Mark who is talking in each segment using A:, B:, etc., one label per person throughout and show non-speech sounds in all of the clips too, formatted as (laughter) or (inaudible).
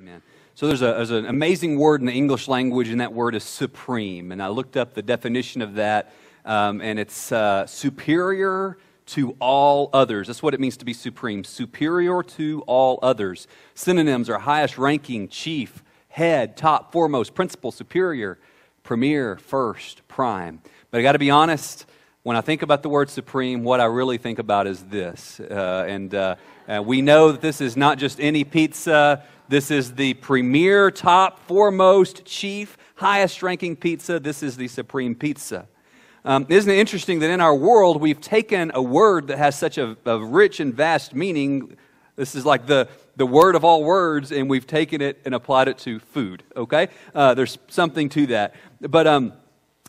A: Amen. So there's, a, there's an amazing word in the English language, and that word is supreme. And I looked up the definition of that, um, and it's uh, superior to all others. That's what it means to be supreme. Superior to all others. Synonyms are highest ranking, chief, head, top, foremost, principal, superior, premier, first, prime. But I got to be honest, when I think about the word supreme, what I really think about is this. Uh, and uh, uh, we know that this is not just any pizza. This is the premier, top, foremost, chief, highest ranking pizza. This is the supreme pizza. Um, isn't it interesting that in our world we've taken a word that has such a, a rich and vast meaning? This is like the, the word of all words, and we've taken it and applied it to food, okay? Uh, there's something to that. But, um,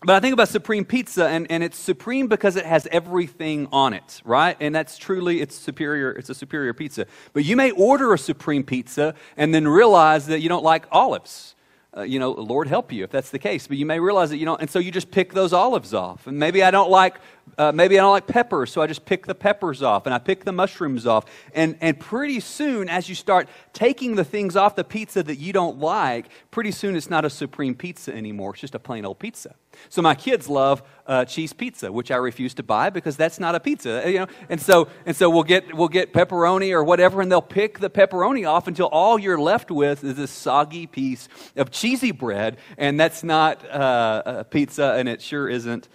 A: but I think about Supreme Pizza, and, and it's supreme because it has everything on it, right? And that's truly, it's superior, it's a superior pizza. But you may order a Supreme Pizza and then realize that you don't like olives uh, you know, Lord help you if that's the case. But you may realize that you don't, and so you just pick those olives off. And maybe I don't like, uh, maybe I don't like peppers, so I just pick the peppers off, and I pick the mushrooms off. And and pretty soon, as you start taking the things off the pizza that you don't like, pretty soon it's not a supreme pizza anymore. It's just a plain old pizza. So my kids love uh, cheese pizza, which I refuse to buy because that's not a pizza, you know. And so and so we'll get we'll get pepperoni or whatever, and they'll pick the pepperoni off until all you're left with is this soggy piece of cheesy bread, and that's not uh, a pizza, and it sure isn't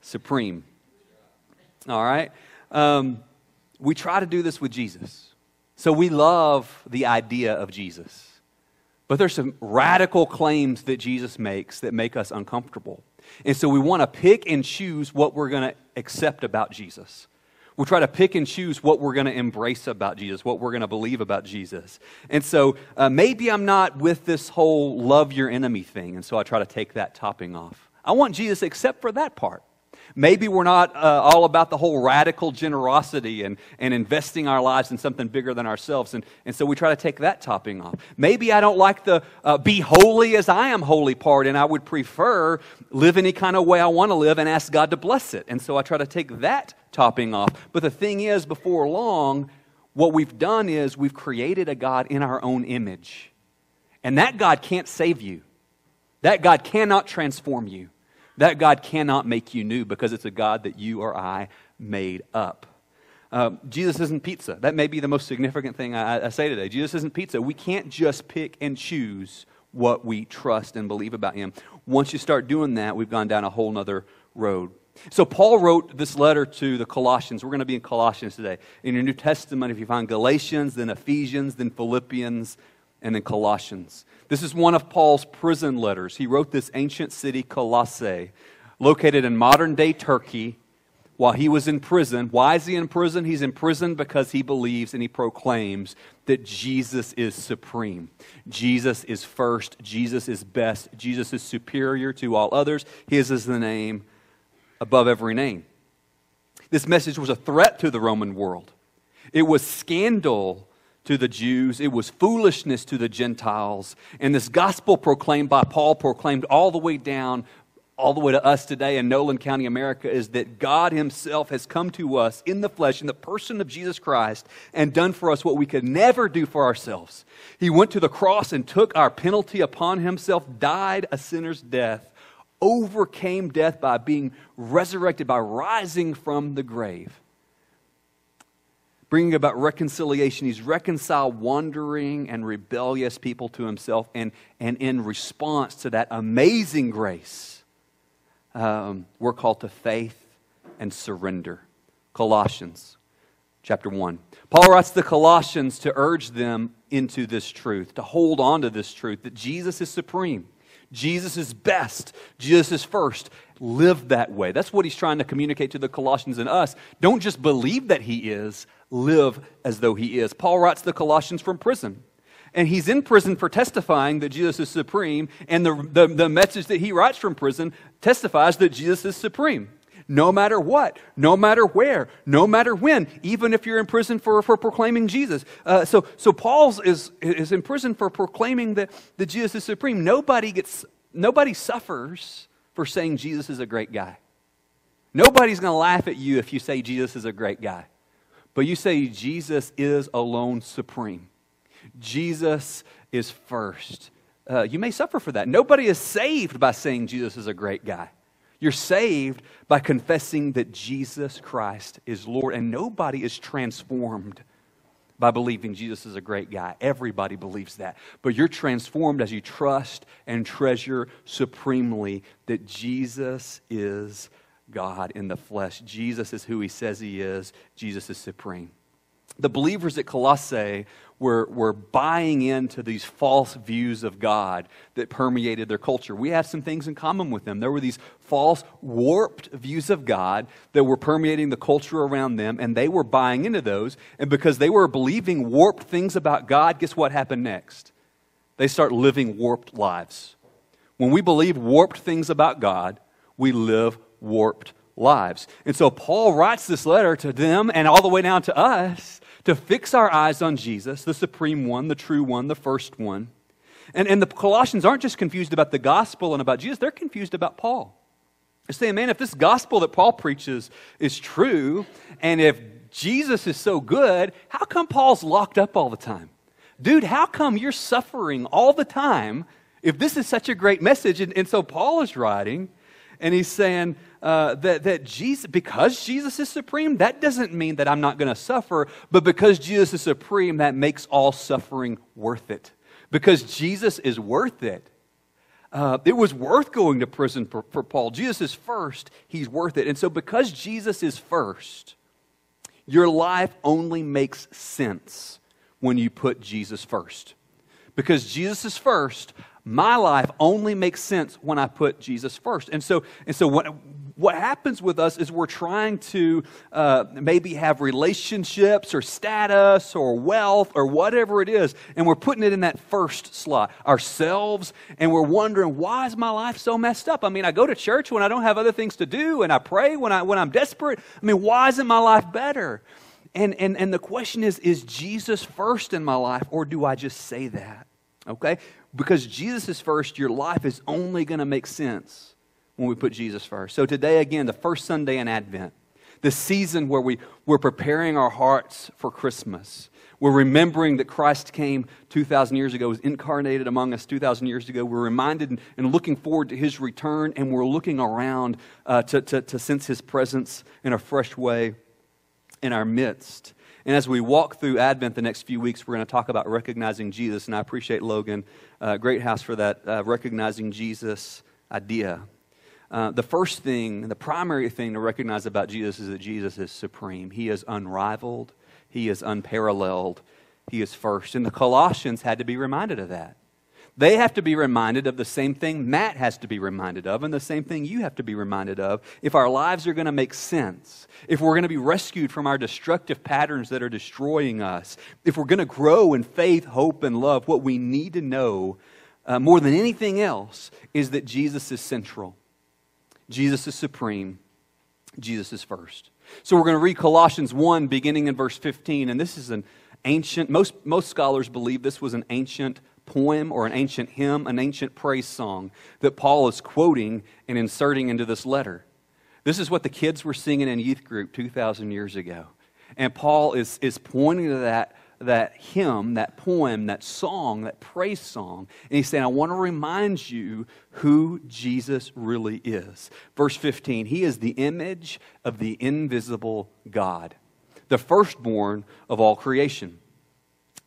A: supreme. All right, um, we try to do this with Jesus, so we love the idea of Jesus. But there's some radical claims that Jesus makes that make us uncomfortable. And so we want to pick and choose what we're going to accept about Jesus. We'll try to pick and choose what we're going to embrace about Jesus, what we're going to believe about Jesus. And so uh, maybe I'm not with this whole love your enemy thing, and so I try to take that topping off. I want Jesus except for that part. Maybe we're not uh, all about the whole radical generosity and, and investing our lives in something bigger than ourselves. And, and so we try to take that topping off. Maybe I don't like the uh, be holy as I am holy part, and I would prefer live any kind of way I want to live and ask God to bless it. And so I try to take that topping off. But the thing is, before long, what we've done is we've created a God in our own image. And that God can't save you, that God cannot transform you. That God cannot make you new because it's a God that you or I made up. Uh, Jesus isn't pizza. That may be the most significant thing I, I say today. Jesus isn't pizza. We can't just pick and choose what we trust and believe about Him. Once you start doing that, we've gone down a whole nother road. So, Paul wrote this letter to the Colossians. We're going to be in Colossians today. In your New Testament, if you find Galatians, then Ephesians, then Philippians, and then Colossians. This is one of Paul's prison letters. He wrote this ancient city, Colossae, located in modern day Turkey, while he was in prison. Why is he in prison? He's in prison because he believes and he proclaims that Jesus is supreme. Jesus is first. Jesus is best. Jesus is superior to all others. His is the name above every name. This message was a threat to the Roman world. It was scandal to the Jews, it was foolishness to the Gentiles. And this gospel proclaimed by Paul, proclaimed all the way down, all the way to us today in Nolan County, America, is that God Himself has come to us in the flesh, in the person of Jesus Christ, and done for us what we could never do for ourselves. He went to the cross and took our penalty upon Himself, died a sinner's death, overcame death by being resurrected, by rising from the grave bringing about reconciliation. He's reconciled wandering and rebellious people to himself. And, and in response to that amazing grace, um, we're called to faith and surrender. Colossians chapter 1. Paul writes the Colossians to urge them into this truth, to hold on to this truth that Jesus is supreme. Jesus is best. Jesus is first. Live that way. That's what he's trying to communicate to the Colossians and us. Don't just believe that he is, live as though he is. Paul writes the Colossians from prison. And he's in prison for testifying that Jesus is supreme. And the, the, the message that he writes from prison testifies that Jesus is supreme no matter what, no matter where, no matter when, even if you're in prison for, for proclaiming Jesus. Uh, so, so Paul is, is in prison for proclaiming that, that Jesus is supreme. Nobody, gets, nobody suffers for saying Jesus is a great guy. Nobody's going to laugh at you if you say Jesus is a great guy. But you say Jesus is alone supreme. Jesus is first. Uh, you may suffer for that. Nobody is saved by saying Jesus is a great guy. You're saved by confessing that Jesus Christ is Lord, and nobody is transformed by believing Jesus is a great guy. Everybody believes that. But you're transformed as you trust and treasure supremely that Jesus is God in the flesh. Jesus is who he says he is, Jesus is supreme. The believers at Colossae were, were buying into these false views of God that permeated their culture. We had some things in common with them. There were these false, warped views of God that were permeating the culture around them, and they were buying into those. And because they were believing warped things about God, guess what happened next? They start living warped lives. When we believe warped things about God, we live warped lives. And so Paul writes this letter to them and all the way down to us to fix our eyes on Jesus, the supreme one, the true one, the first one. And, and the Colossians aren't just confused about the gospel and about Jesus, they're confused about Paul. They're saying, man, if this gospel that Paul preaches is true, and if Jesus is so good, how come Paul's locked up all the time? Dude, how come you're suffering all the time if this is such a great message? And, and so Paul is writing, and he's saying, uh, that, that Jesus, because Jesus is supreme, that doesn't mean that I'm not going to suffer, but because Jesus is supreme, that makes all suffering worth it. Because Jesus is worth it. Uh, it was worth going to prison for, for Paul. Jesus is first, he's worth it. And so, because Jesus is first, your life only makes sense when you put Jesus first. Because Jesus is first, my life only makes sense when I put Jesus first. And so, and so what, what happens with us is we're trying to uh, maybe have relationships or status or wealth or whatever it is, and we're putting it in that first slot ourselves, and we're wondering, why is my life so messed up? I mean, I go to church when I don't have other things to do, and I pray when, I, when I'm desperate. I mean, why isn't my life better? And, and, and the question is, is Jesus first in my life, or do I just say that? Okay? Because Jesus is first, your life is only going to make sense when we put Jesus first. So today, again, the first Sunday in Advent, the season where we, we're preparing our hearts for Christmas. We're remembering that Christ came 2,000 years ago, was incarnated among us 2,000 years ago. We're reminded and looking forward to his return, and we're looking around uh, to, to, to sense his presence in a fresh way in our midst. And as we walk through Advent the next few weeks, we're going to talk about recognizing Jesus. And I appreciate Logan, uh, Great House, for that uh, recognizing Jesus idea. Uh, the first thing, the primary thing to recognize about Jesus is that Jesus is supreme. He is unrivaled, He is unparalleled, He is first. And the Colossians had to be reminded of that. They have to be reminded of the same thing Matt has to be reminded of, and the same thing you have to be reminded of if our lives are going to make sense, if we're going to be rescued from our destructive patterns that are destroying us, if we're going to grow in faith, hope, and love. What we need to know uh, more than anything else is that Jesus is central. Jesus is supreme. Jesus is first. So we're going to read Colossians 1, beginning in verse 15. And this is an ancient, most, most scholars believe this was an ancient poem or an ancient hymn, an ancient praise song that Paul is quoting and inserting into this letter. This is what the kids were singing in youth group 2,000 years ago. And Paul is, is pointing to that that hymn, that poem, that song, that praise song. And he's saying, I want to remind you who Jesus really is. Verse 15, he is the image of the invisible God, the firstborn of all creation.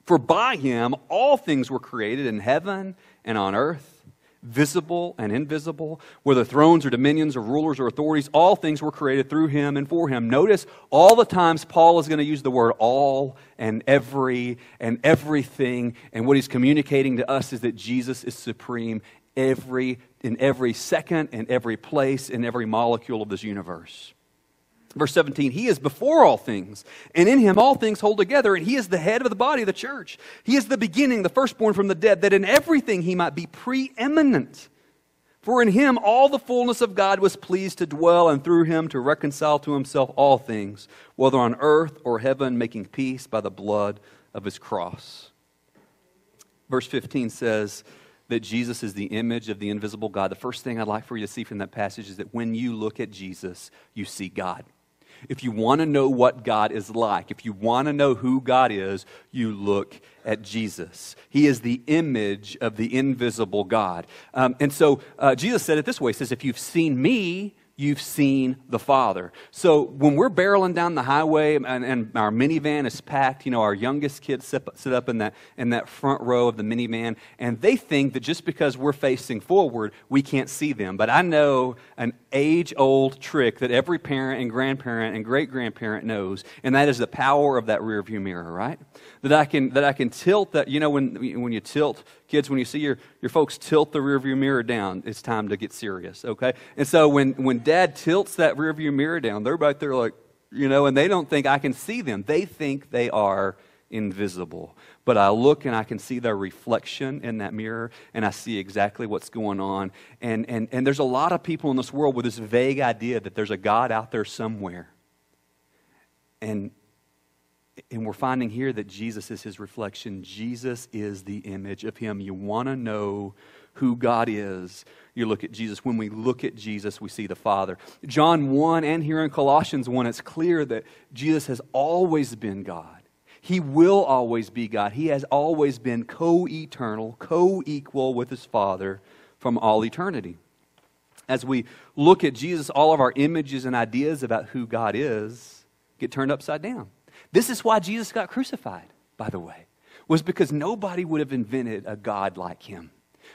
A: For by him all things were created in heaven and on earth visible and invisible, whether thrones or dominions or rulers or authorities, all things were created through him and for him. Notice all the times Paul is going to use the word all and every and everything, and what he's communicating to us is that Jesus is supreme every in every second, in every place, in every molecule of this universe. Verse 17, He is before all things, and in Him all things hold together, and He is the head of the body of the church. He is the beginning, the firstborn from the dead, that in everything He might be preeminent. For in Him all the fullness of God was pleased to dwell, and through Him to reconcile to Himself all things, whether on earth or heaven, making peace by the blood of His cross. Verse 15 says, that Jesus is the image of the invisible God, the first thing I'd like for you to see from that passage is that when you look at Jesus, you see God. If you want to know what God is like, if you want to know who God is, you look at Jesus. He is the image of the invisible God. Um, and so uh, Jesus said it this way He says, If you've seen me, you've seen the Father. So when we're barreling down the highway and, and our minivan is packed, you know, our youngest kids sit, sit, up in that, in that front row of the minivan, and they think that just because we're facing forward, we can't see them. But I know an age old trick that every parent and grandparent and great grandparent knows, and that is the power of that rear view mirror, right? That I can, that I can tilt that, you know, when, when you tilt Kids, when you see your, your folks tilt the rearview mirror down, it's time to get serious, okay? And so when, when dad tilts that rearview mirror down, they're right there like, you know, and they don't think I can see them. They think they are invisible. But I look and I can see their reflection in that mirror and I see exactly what's going on. And, and, and there's a lot of people in this world with this vague idea that there's a God out there somewhere. And and we're finding here that Jesus is his reflection. Jesus is the image of him. You want to know who God is, you look at Jesus. When we look at Jesus, we see the Father. John 1 and here in Colossians 1, it's clear that Jesus has always been God. He will always be God. He has always been co eternal, co equal with his Father from all eternity. As we look at Jesus, all of our images and ideas about who God is get turned upside down. This is why Jesus got crucified, by the way, was because nobody would have invented a God like him.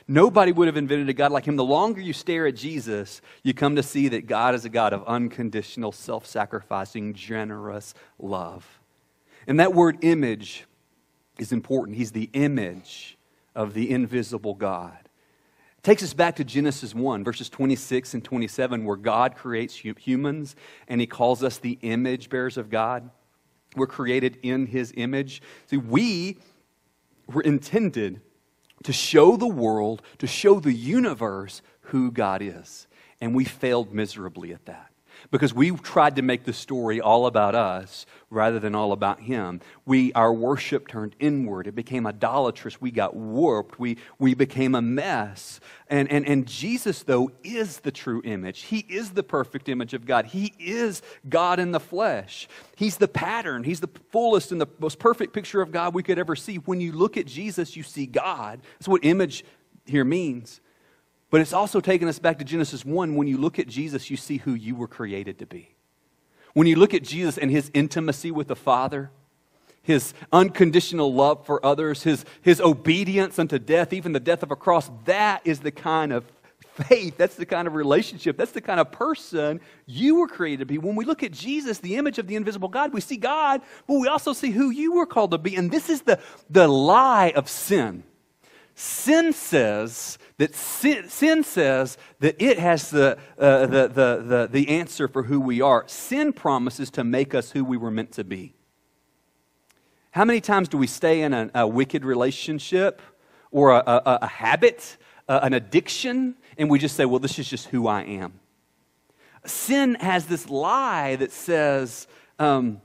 A: Nobody would have invented a God like him. The longer you stare at Jesus, you come to see that God is a God of unconditional, self sacrificing, generous love. And that word image is important. He's the image of the invisible God. It takes us back to Genesis 1, verses 26 and 27, where God creates humans and he calls us the image bearers of God. We're created in his image. See, we were intended to show the world, to show the universe who God is. And we failed miserably at that because we tried to make the story all about us rather than all about him. We, our worship turned inward. It became idolatrous. We got warped. We, we became a mess. And, and, and Jesus, though, is the true image. He is the perfect image of God. He is God in the flesh. He's the pattern. He's the fullest and the most perfect picture of God we could ever see. When you look at Jesus, you see God. That's what image here means. But it's also taken us back to Genesis 1. When you look at Jesus, you see who you were created to be. When you look at Jesus and his intimacy with the Father, his unconditional love for others, his, his obedience unto death, even the death of a cross, that is the kind of faith, that's the kind of relationship, that's the kind of person you were created to be. When we look at Jesus, the image of the invisible God, we see God, but we also see who you were called to be. And this is the, the lie of sin. Sin says that sin, sin says that it has the, uh, the, the, the, the answer for who we are. Sin promises to make us who we were meant to be. How many times do we stay in a, a wicked relationship or a, a, a habit, an addiction, and we just say, well, this is just who I am? Sin has this lie that says, um,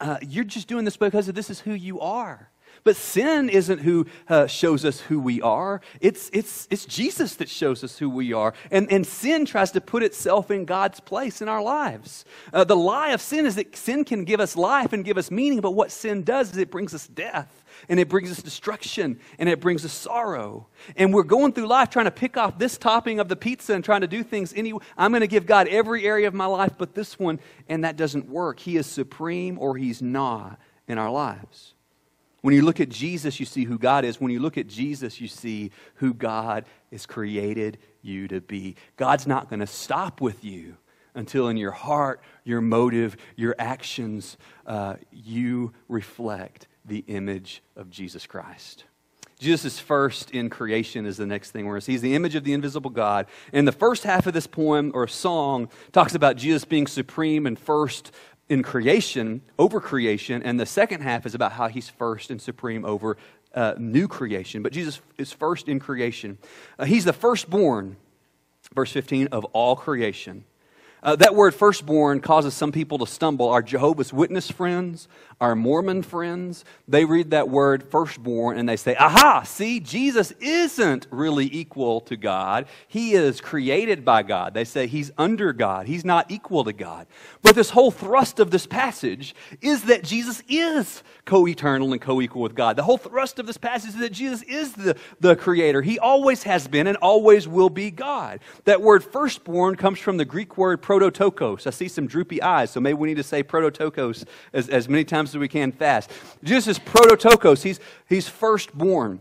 A: uh, you're just doing this because this is who you are. But sin isn't who uh, shows us who we are. It's, it's, it's Jesus that shows us who we are. And, and sin tries to put itself in God's place in our lives. Uh, the lie of sin is that sin can give us life and give us meaning, but what sin does is it brings us death and it brings us destruction and it brings us sorrow. And we're going through life trying to pick off this topping of the pizza and trying to do things anyway. I'm going to give God every area of my life but this one, and that doesn't work. He is supreme or he's not in our lives. When you look at Jesus, you see who God is. When you look at Jesus, you see who God has created you to be. God's not going to stop with you until in your heart, your motive, your actions, uh, you reflect the image of Jesus Christ. Jesus is first in creation is the next thing we're going to see. He's the image of the invisible God. And the first half of this poem or song talks about Jesus being supreme and first in creation, over creation, and the second half is about how he's first and supreme over uh, new creation. But Jesus is first in creation. Uh, he's the firstborn, verse 15, of all creation. Uh, that word firstborn causes some people to stumble. Our Jehovah's Witness friends, our Mormon friends, they read that word firstborn and they say, aha, see, Jesus isn't really equal to God. He is created by God. They say he's under God, he's not equal to God. But this whole thrust of this passage is that Jesus is co eternal and co equal with God. The whole thrust of this passage is that Jesus is the, the creator. He always has been and always will be God. That word firstborn comes from the Greek word prototokos. I see some droopy eyes, so maybe we need to say prototokos as, as many times as we can fast. Jesus is prototokos, he's, he's firstborn.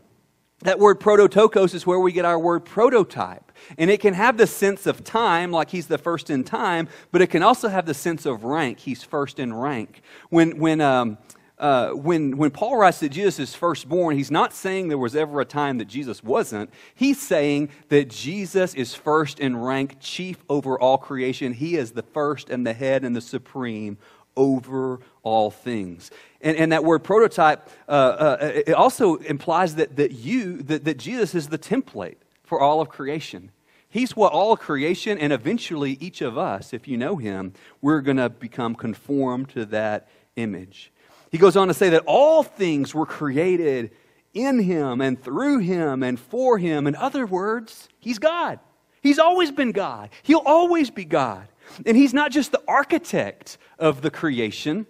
A: That word prototokos is where we get our word prototype. And it can have the sense of time, like he's the first in time, but it can also have the sense of rank. He's first in rank. When, when, um, uh, when, when Paul writes that Jesus is firstborn, he's not saying there was ever a time that Jesus wasn't. He's saying that Jesus is first in rank, chief over all creation. He is the first and the head and the supreme over all things. And, and that word prototype, uh, uh, it also implies that, that you, that, that Jesus is the template for all of creation. He's what all creation, and eventually each of us, if you know him, we're going to become conformed to that image. He goes on to say that all things were created in him and through him and for him. In other words, he's God. He's always been God. He'll always be God. And he's not just the architect of the creation,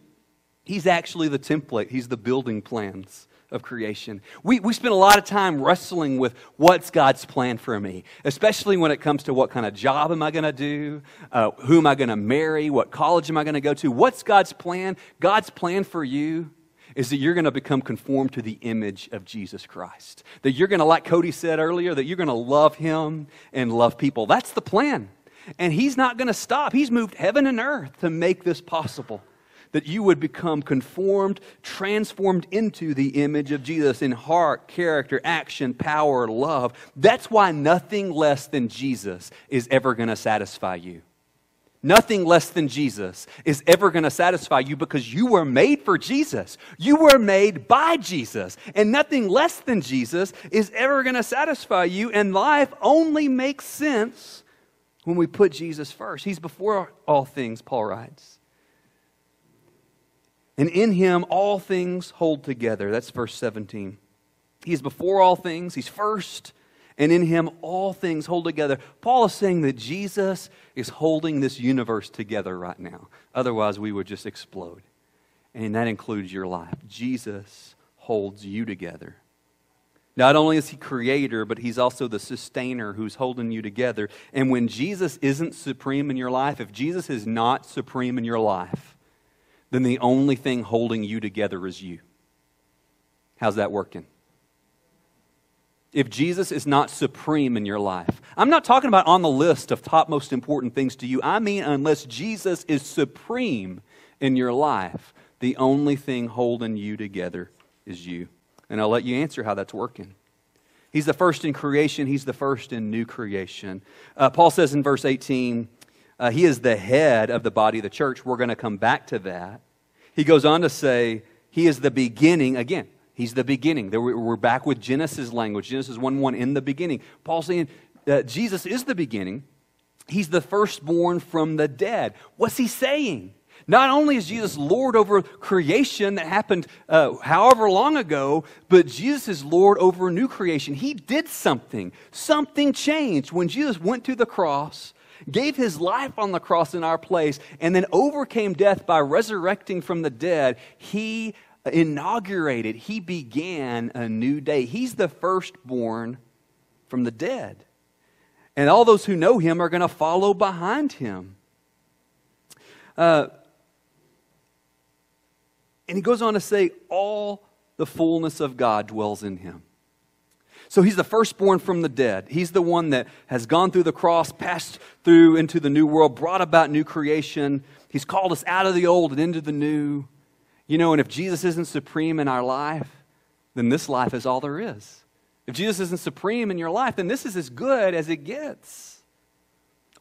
A: he's actually the template, he's the building plans of creation. We, we spend a lot of time wrestling with what's God's plan for me, especially when it comes to what kind of job am I going to do, uh, who am I going to marry, what college am I going to go to. What's God's plan? God's plan for you is that you're going to become conformed to the image of Jesus Christ. That you're going to, like Cody said earlier, that you're going to love Him and love people. That's the plan. And He's not going to stop. He's moved heaven and earth to make this possible that you would become conformed, transformed into the image of Jesus in heart, character, action, power, love. That's why nothing less than Jesus is ever going to satisfy you. Nothing less than Jesus is ever going to satisfy you because you were made for Jesus. You were made by Jesus. And nothing less than Jesus is ever going to satisfy you. And life only makes sense when we put Jesus first. He's before all things, Paul writes. And in him all things hold together. That's verse 17. He is before all things, he's first, and in him all things hold together. Paul is saying that Jesus is holding this universe together right now. Otherwise, we would just explode. And that includes your life. Jesus holds you together. Not only is he creator, but he's also the sustainer who's holding you together. And when Jesus isn't supreme in your life, if Jesus is not supreme in your life, then the only thing holding you together is you. How's that working? If Jesus is not supreme in your life, I'm not talking about on the list of top most important things to you. I mean, unless Jesus is supreme in your life, the only thing holding you together is you. And I'll let you answer how that's working. He's the first in creation, He's the first in new creation. Uh, Paul says in verse 18, uh, he is the head of the body of the church. We're going to come back to that. He goes on to say, He is the beginning. Again, He's the beginning. We're back with Genesis language. Genesis 1 1 in the beginning. Paul saying Jesus is the beginning. He's the firstborn from the dead. What's he saying? Not only is Jesus Lord over creation that happened uh, however long ago, but Jesus is Lord over new creation. He did something. Something changed. When Jesus went to the cross, gave his life on the cross in our place, and then overcame death by resurrecting from the dead, he inaugurated, he began a new day. He's the firstborn from the dead. And all those who know him are going to follow behind him. Uh, and he goes on to say, all the fullness of God dwells in him. So he's the firstborn from the dead. He's the one that has gone through the cross, passed through into the new world, brought about new creation. He's called us out of the old and into the new. You know, and if Jesus isn't supreme in our life, then this life is all there is. If Jesus isn't supreme in your life, then this is as good as it gets.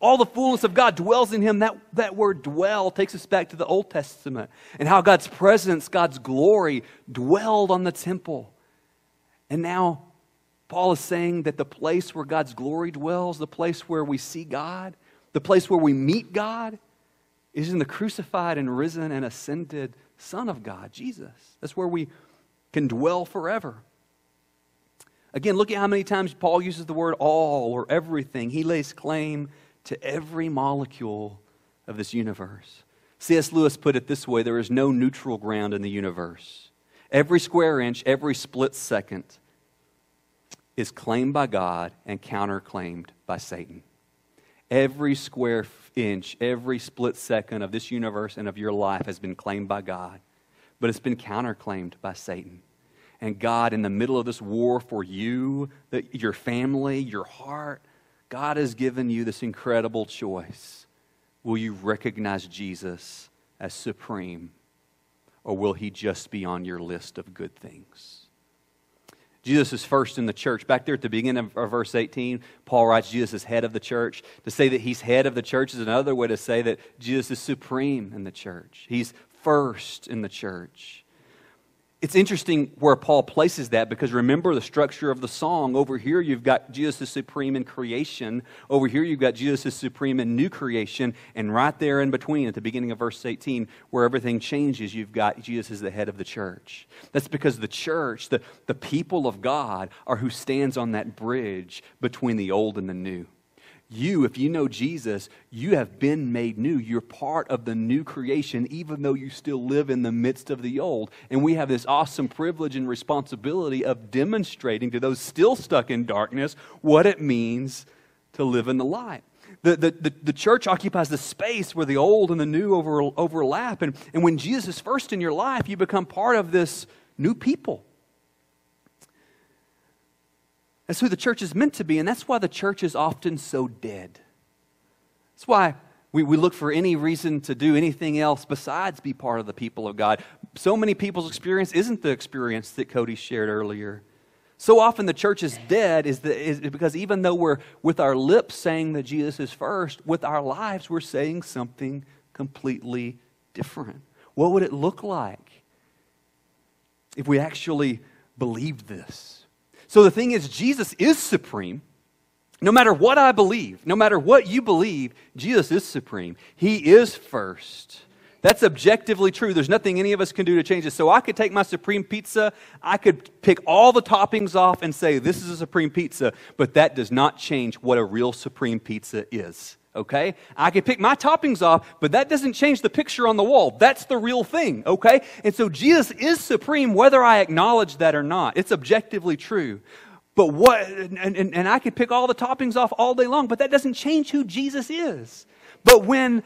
A: All the fullness of God dwells in him. That, that word dwell takes us back to the Old Testament and how God's presence, God's glory dwelled on the temple. And now Paul is saying that the place where God's glory dwells, the place where we see God, The place where we meet God is in the crucified and risen and ascended Son of God, Jesus. That's where we can dwell forever. Again, look at how many times Paul uses the word all or everything. He lays claim to every molecule of this universe. C.S. Lewis put it this way there is no neutral ground in the universe. Every square inch, every split second is claimed by God and counterclaimed by Satan. Every square inch, every split second of this universe and of your life has been claimed by God, but it's been counterclaimed by Satan. And God, in the middle of this war for you, the, your family, your heart, God has given you this incredible choice. Will you recognize Jesus as supreme, or will he just be on your list of good things? Jesus is first in the church. Back there at the beginning of verse 18, Paul writes Jesus is head of the church. To say that he's head of the church is another way to say that Jesus is supreme in the church. He's first in the church it's interesting where Paul places that because remember the structure of the song. Over here, you've got Jesus is supreme in creation. Over here, you've got Jesus is supreme in new creation. And right there in between, at the beginning of verse 18, where everything changes, you've got Jesus is the head of the church. That's because the church, the, the people of God, are who stands on that bridge between the old and the new. You, if you know Jesus, you have been made new. You're part of the new creation, even though you still live in the midst of the old. And we have this awesome privilege and responsibility of demonstrating to those still stuck in darkness what it means to live in the light. The, the, the, the, church occupies the space where the old and the new over, overlap. And, and when Jesus is first in your life, you become part of this new people. That's who the church is meant to be, and that's why the church is often so dead. That's why we, we look for any reason to do anything else besides be part of the people of God. So many people's experience isn't the experience that Cody shared earlier. So often the church is dead is, the, is because even though we're with our lips saying that Jesus is first, with our lives we're saying something completely different. What would it look like if we actually believed this? So the thing is, Jesus is supreme. No matter what I believe, no matter what you believe, Jesus is supreme. He is first. That's objectively true. There's nothing any of us can do to change it. So I could take my supreme pizza, I could pick all the toppings off and say, this is a supreme pizza, but that does not change what a real supreme pizza is okay? I can pick my toppings off, but that doesn't change the picture on the wall. That's the real thing, okay? And so Jesus is supreme whether I acknowledge that or not. It's objectively true. But what, and, and, and I could pick all the toppings off all day long, but that doesn't change who Jesus is. But when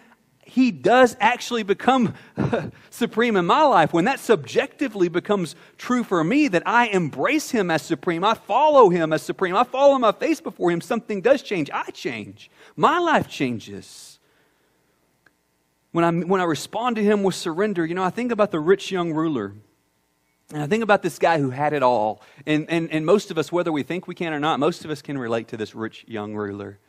A: he does actually become (laughs) supreme in my life, when that subjectively becomes true for me, that I embrace him as supreme, I follow him as supreme, I follow my face before him, something does change. I change. My life changes. When I, when I respond to him with surrender, you know, I think about the rich young ruler. And I think about this guy who had it all. And, and, and most of us, whether we think we can or not, most of us can relate to this rich young ruler.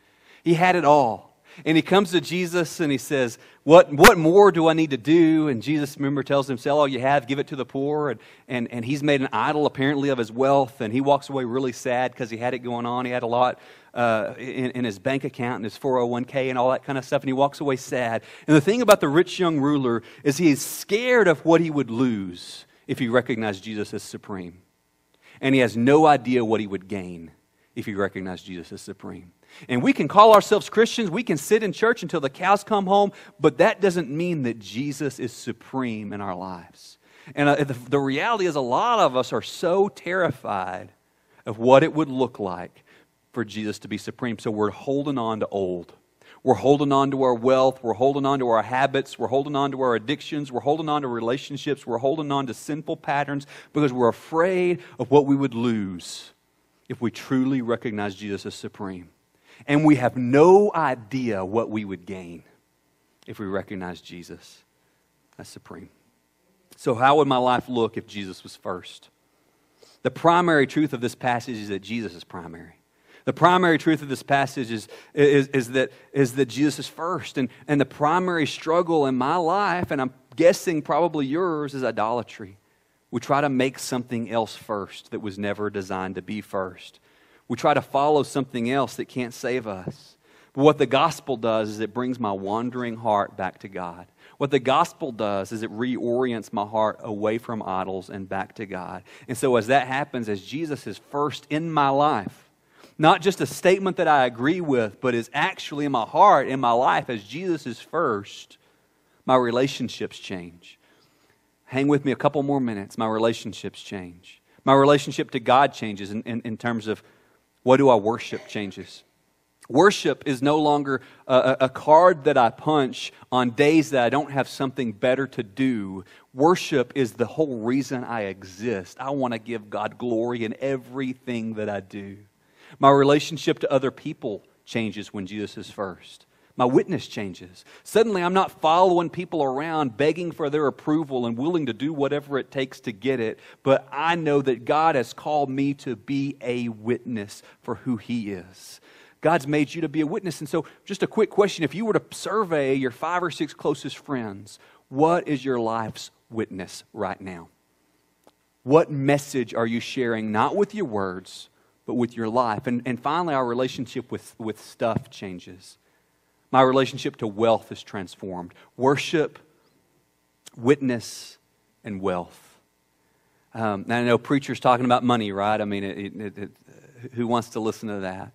A: He had it all. And he comes to Jesus and he says, what, what more do I need to do? And Jesus, remember, tells him, Sell all you have, give it to the poor. And, and, and he's made an idol, apparently, of his wealth. And he walks away really sad because he had it going on. He had a lot uh, in, in his bank account and his 401k and all that kind of stuff. And he walks away sad. And the thing about the rich young ruler is he is scared of what he would lose if he recognized Jesus as supreme. And he has no idea what he would gain if he recognized Jesus as supreme. And we can call ourselves Christians, we can sit in church until the cows come home, but that doesn't mean that Jesus is supreme in our lives. And uh, the, the reality is, a lot of us are so terrified of what it would look like for Jesus to be supreme. So we're holding on to old. We're holding on to our wealth. We're holding on to our habits. We're holding on to our addictions. We're holding on to relationships. We're holding on to sinful patterns because we're afraid of what we would lose if we truly recognize Jesus as supreme. And we have no idea what we would gain if we recognize Jesus as supreme. So, how would my life look if Jesus was first? The primary truth of this passage is that Jesus is primary. The primary truth of this passage is, is, is, that, is that Jesus is first. And, and the primary struggle in my life, and I'm guessing probably yours, is idolatry. We try to make something else first that was never designed to be first. We try to follow something else that can't save us. But what the gospel does is it brings my wandering heart back to God. What the gospel does is it reorients my heart away from idols and back to God. And so, as that happens, as Jesus is first in my life, not just a statement that I agree with, but is actually in my heart, in my life, as Jesus is first, my relationships change. Hang with me a couple more minutes. My relationships change. My relationship to God changes in, in, in terms of what do I worship changes. Worship is no longer a, a, card that I punch on days that I don't have something better to do. Worship is the whole reason I exist. I want to give God glory in everything that I do. My relationship to other people changes when Jesus is first. My witness changes. Suddenly, I'm not following people around begging for their approval and willing to do whatever it takes to get it, but I know that God has called me to be a witness for who He is. God's made you to be a witness. And so, just a quick question if you were to survey your five or six closest friends, what is your life's witness right now? What message are you sharing, not with your words, but with your life? And, and finally, our relationship with, with stuff changes. My relationship to wealth is transformed. Worship, witness, and wealth. Um, I know preachers talking about money, right? I mean, it, it, it, who wants to listen to that?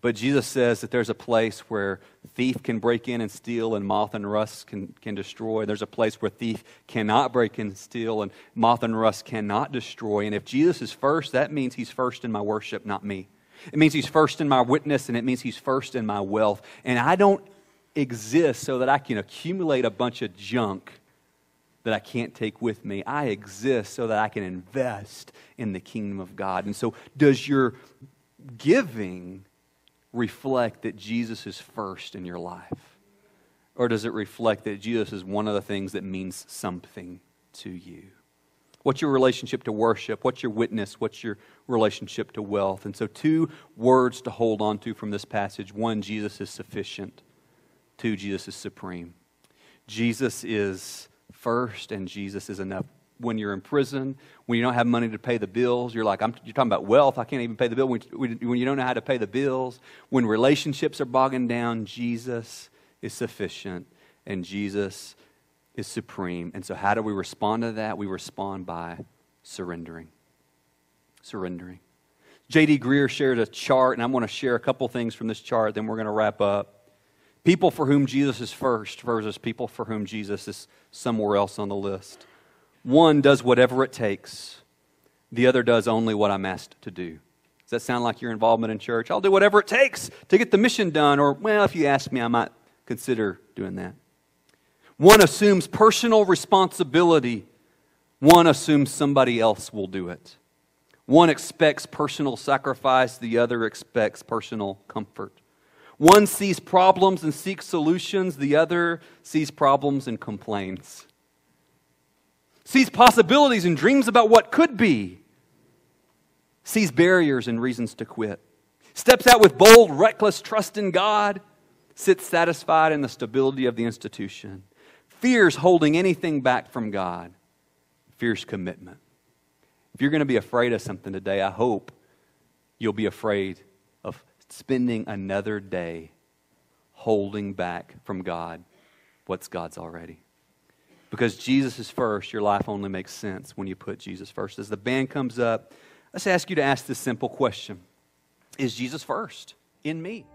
A: But Jesus says that there's a place where thief can break in and steal and moth and rust can, can destroy. There's a place where thief cannot break in and steal and moth and rust cannot destroy. And if Jesus is first, that means he's first in my worship, not me. It means he's first in my witness and it means he's first in my wealth. And I don't exist so that I can accumulate a bunch of junk that I can't take with me. I exist so that I can invest in the kingdom of God. And so, does your giving reflect that Jesus is first in your life? Or does it reflect that Jesus is one of the things that means something to you? What's your relationship to worship? What's your witness? What's your relationship to wealth? And so, two words to hold on to from this passage one, Jesus is sufficient. Two, Jesus is supreme. Jesus is first, and Jesus is enough when you're in prison, when you don't have money to pay the bills. You're like, I'm, you're talking about wealth. I can't even pay the bill. When, when you don't know how to pay the bills, when relationships are bogging down, Jesus is sufficient and Jesus is supreme. And so, how do we respond to that? We respond by surrendering. Surrendering. J.D. Greear shared a chart, and I'm going to share a couple things from this chart, then we're going to wrap up. People for whom Jesus is first versus people for whom Jesus is somewhere else on the list. One does whatever it takes, the other does only what I'm asked to do. Does that sound like your involvement in church? I'll do whatever it takes to get the mission done, or, well, if you ask me, I might consider doing that. One assumes personal responsibility, one assumes somebody else will do it. One expects personal sacrifice, the other expects personal comfort. One sees problems and seeks solutions, the other sees problems and complains sees possibilities and dreams about what could be, sees barriers and reasons to quit, steps out with bold, reckless trust in God, sits satisfied in the stability of the institution, fears holding anything back from God, fears commitment. If you're going to be afraid of something today, I hope you'll be afraid of spending another day holding back from God what's God's already. Because Jesus is first, your life only makes sense when you put Jesus first. As the band comes up, let's ask you to ask this simple question Is Jesus first in me?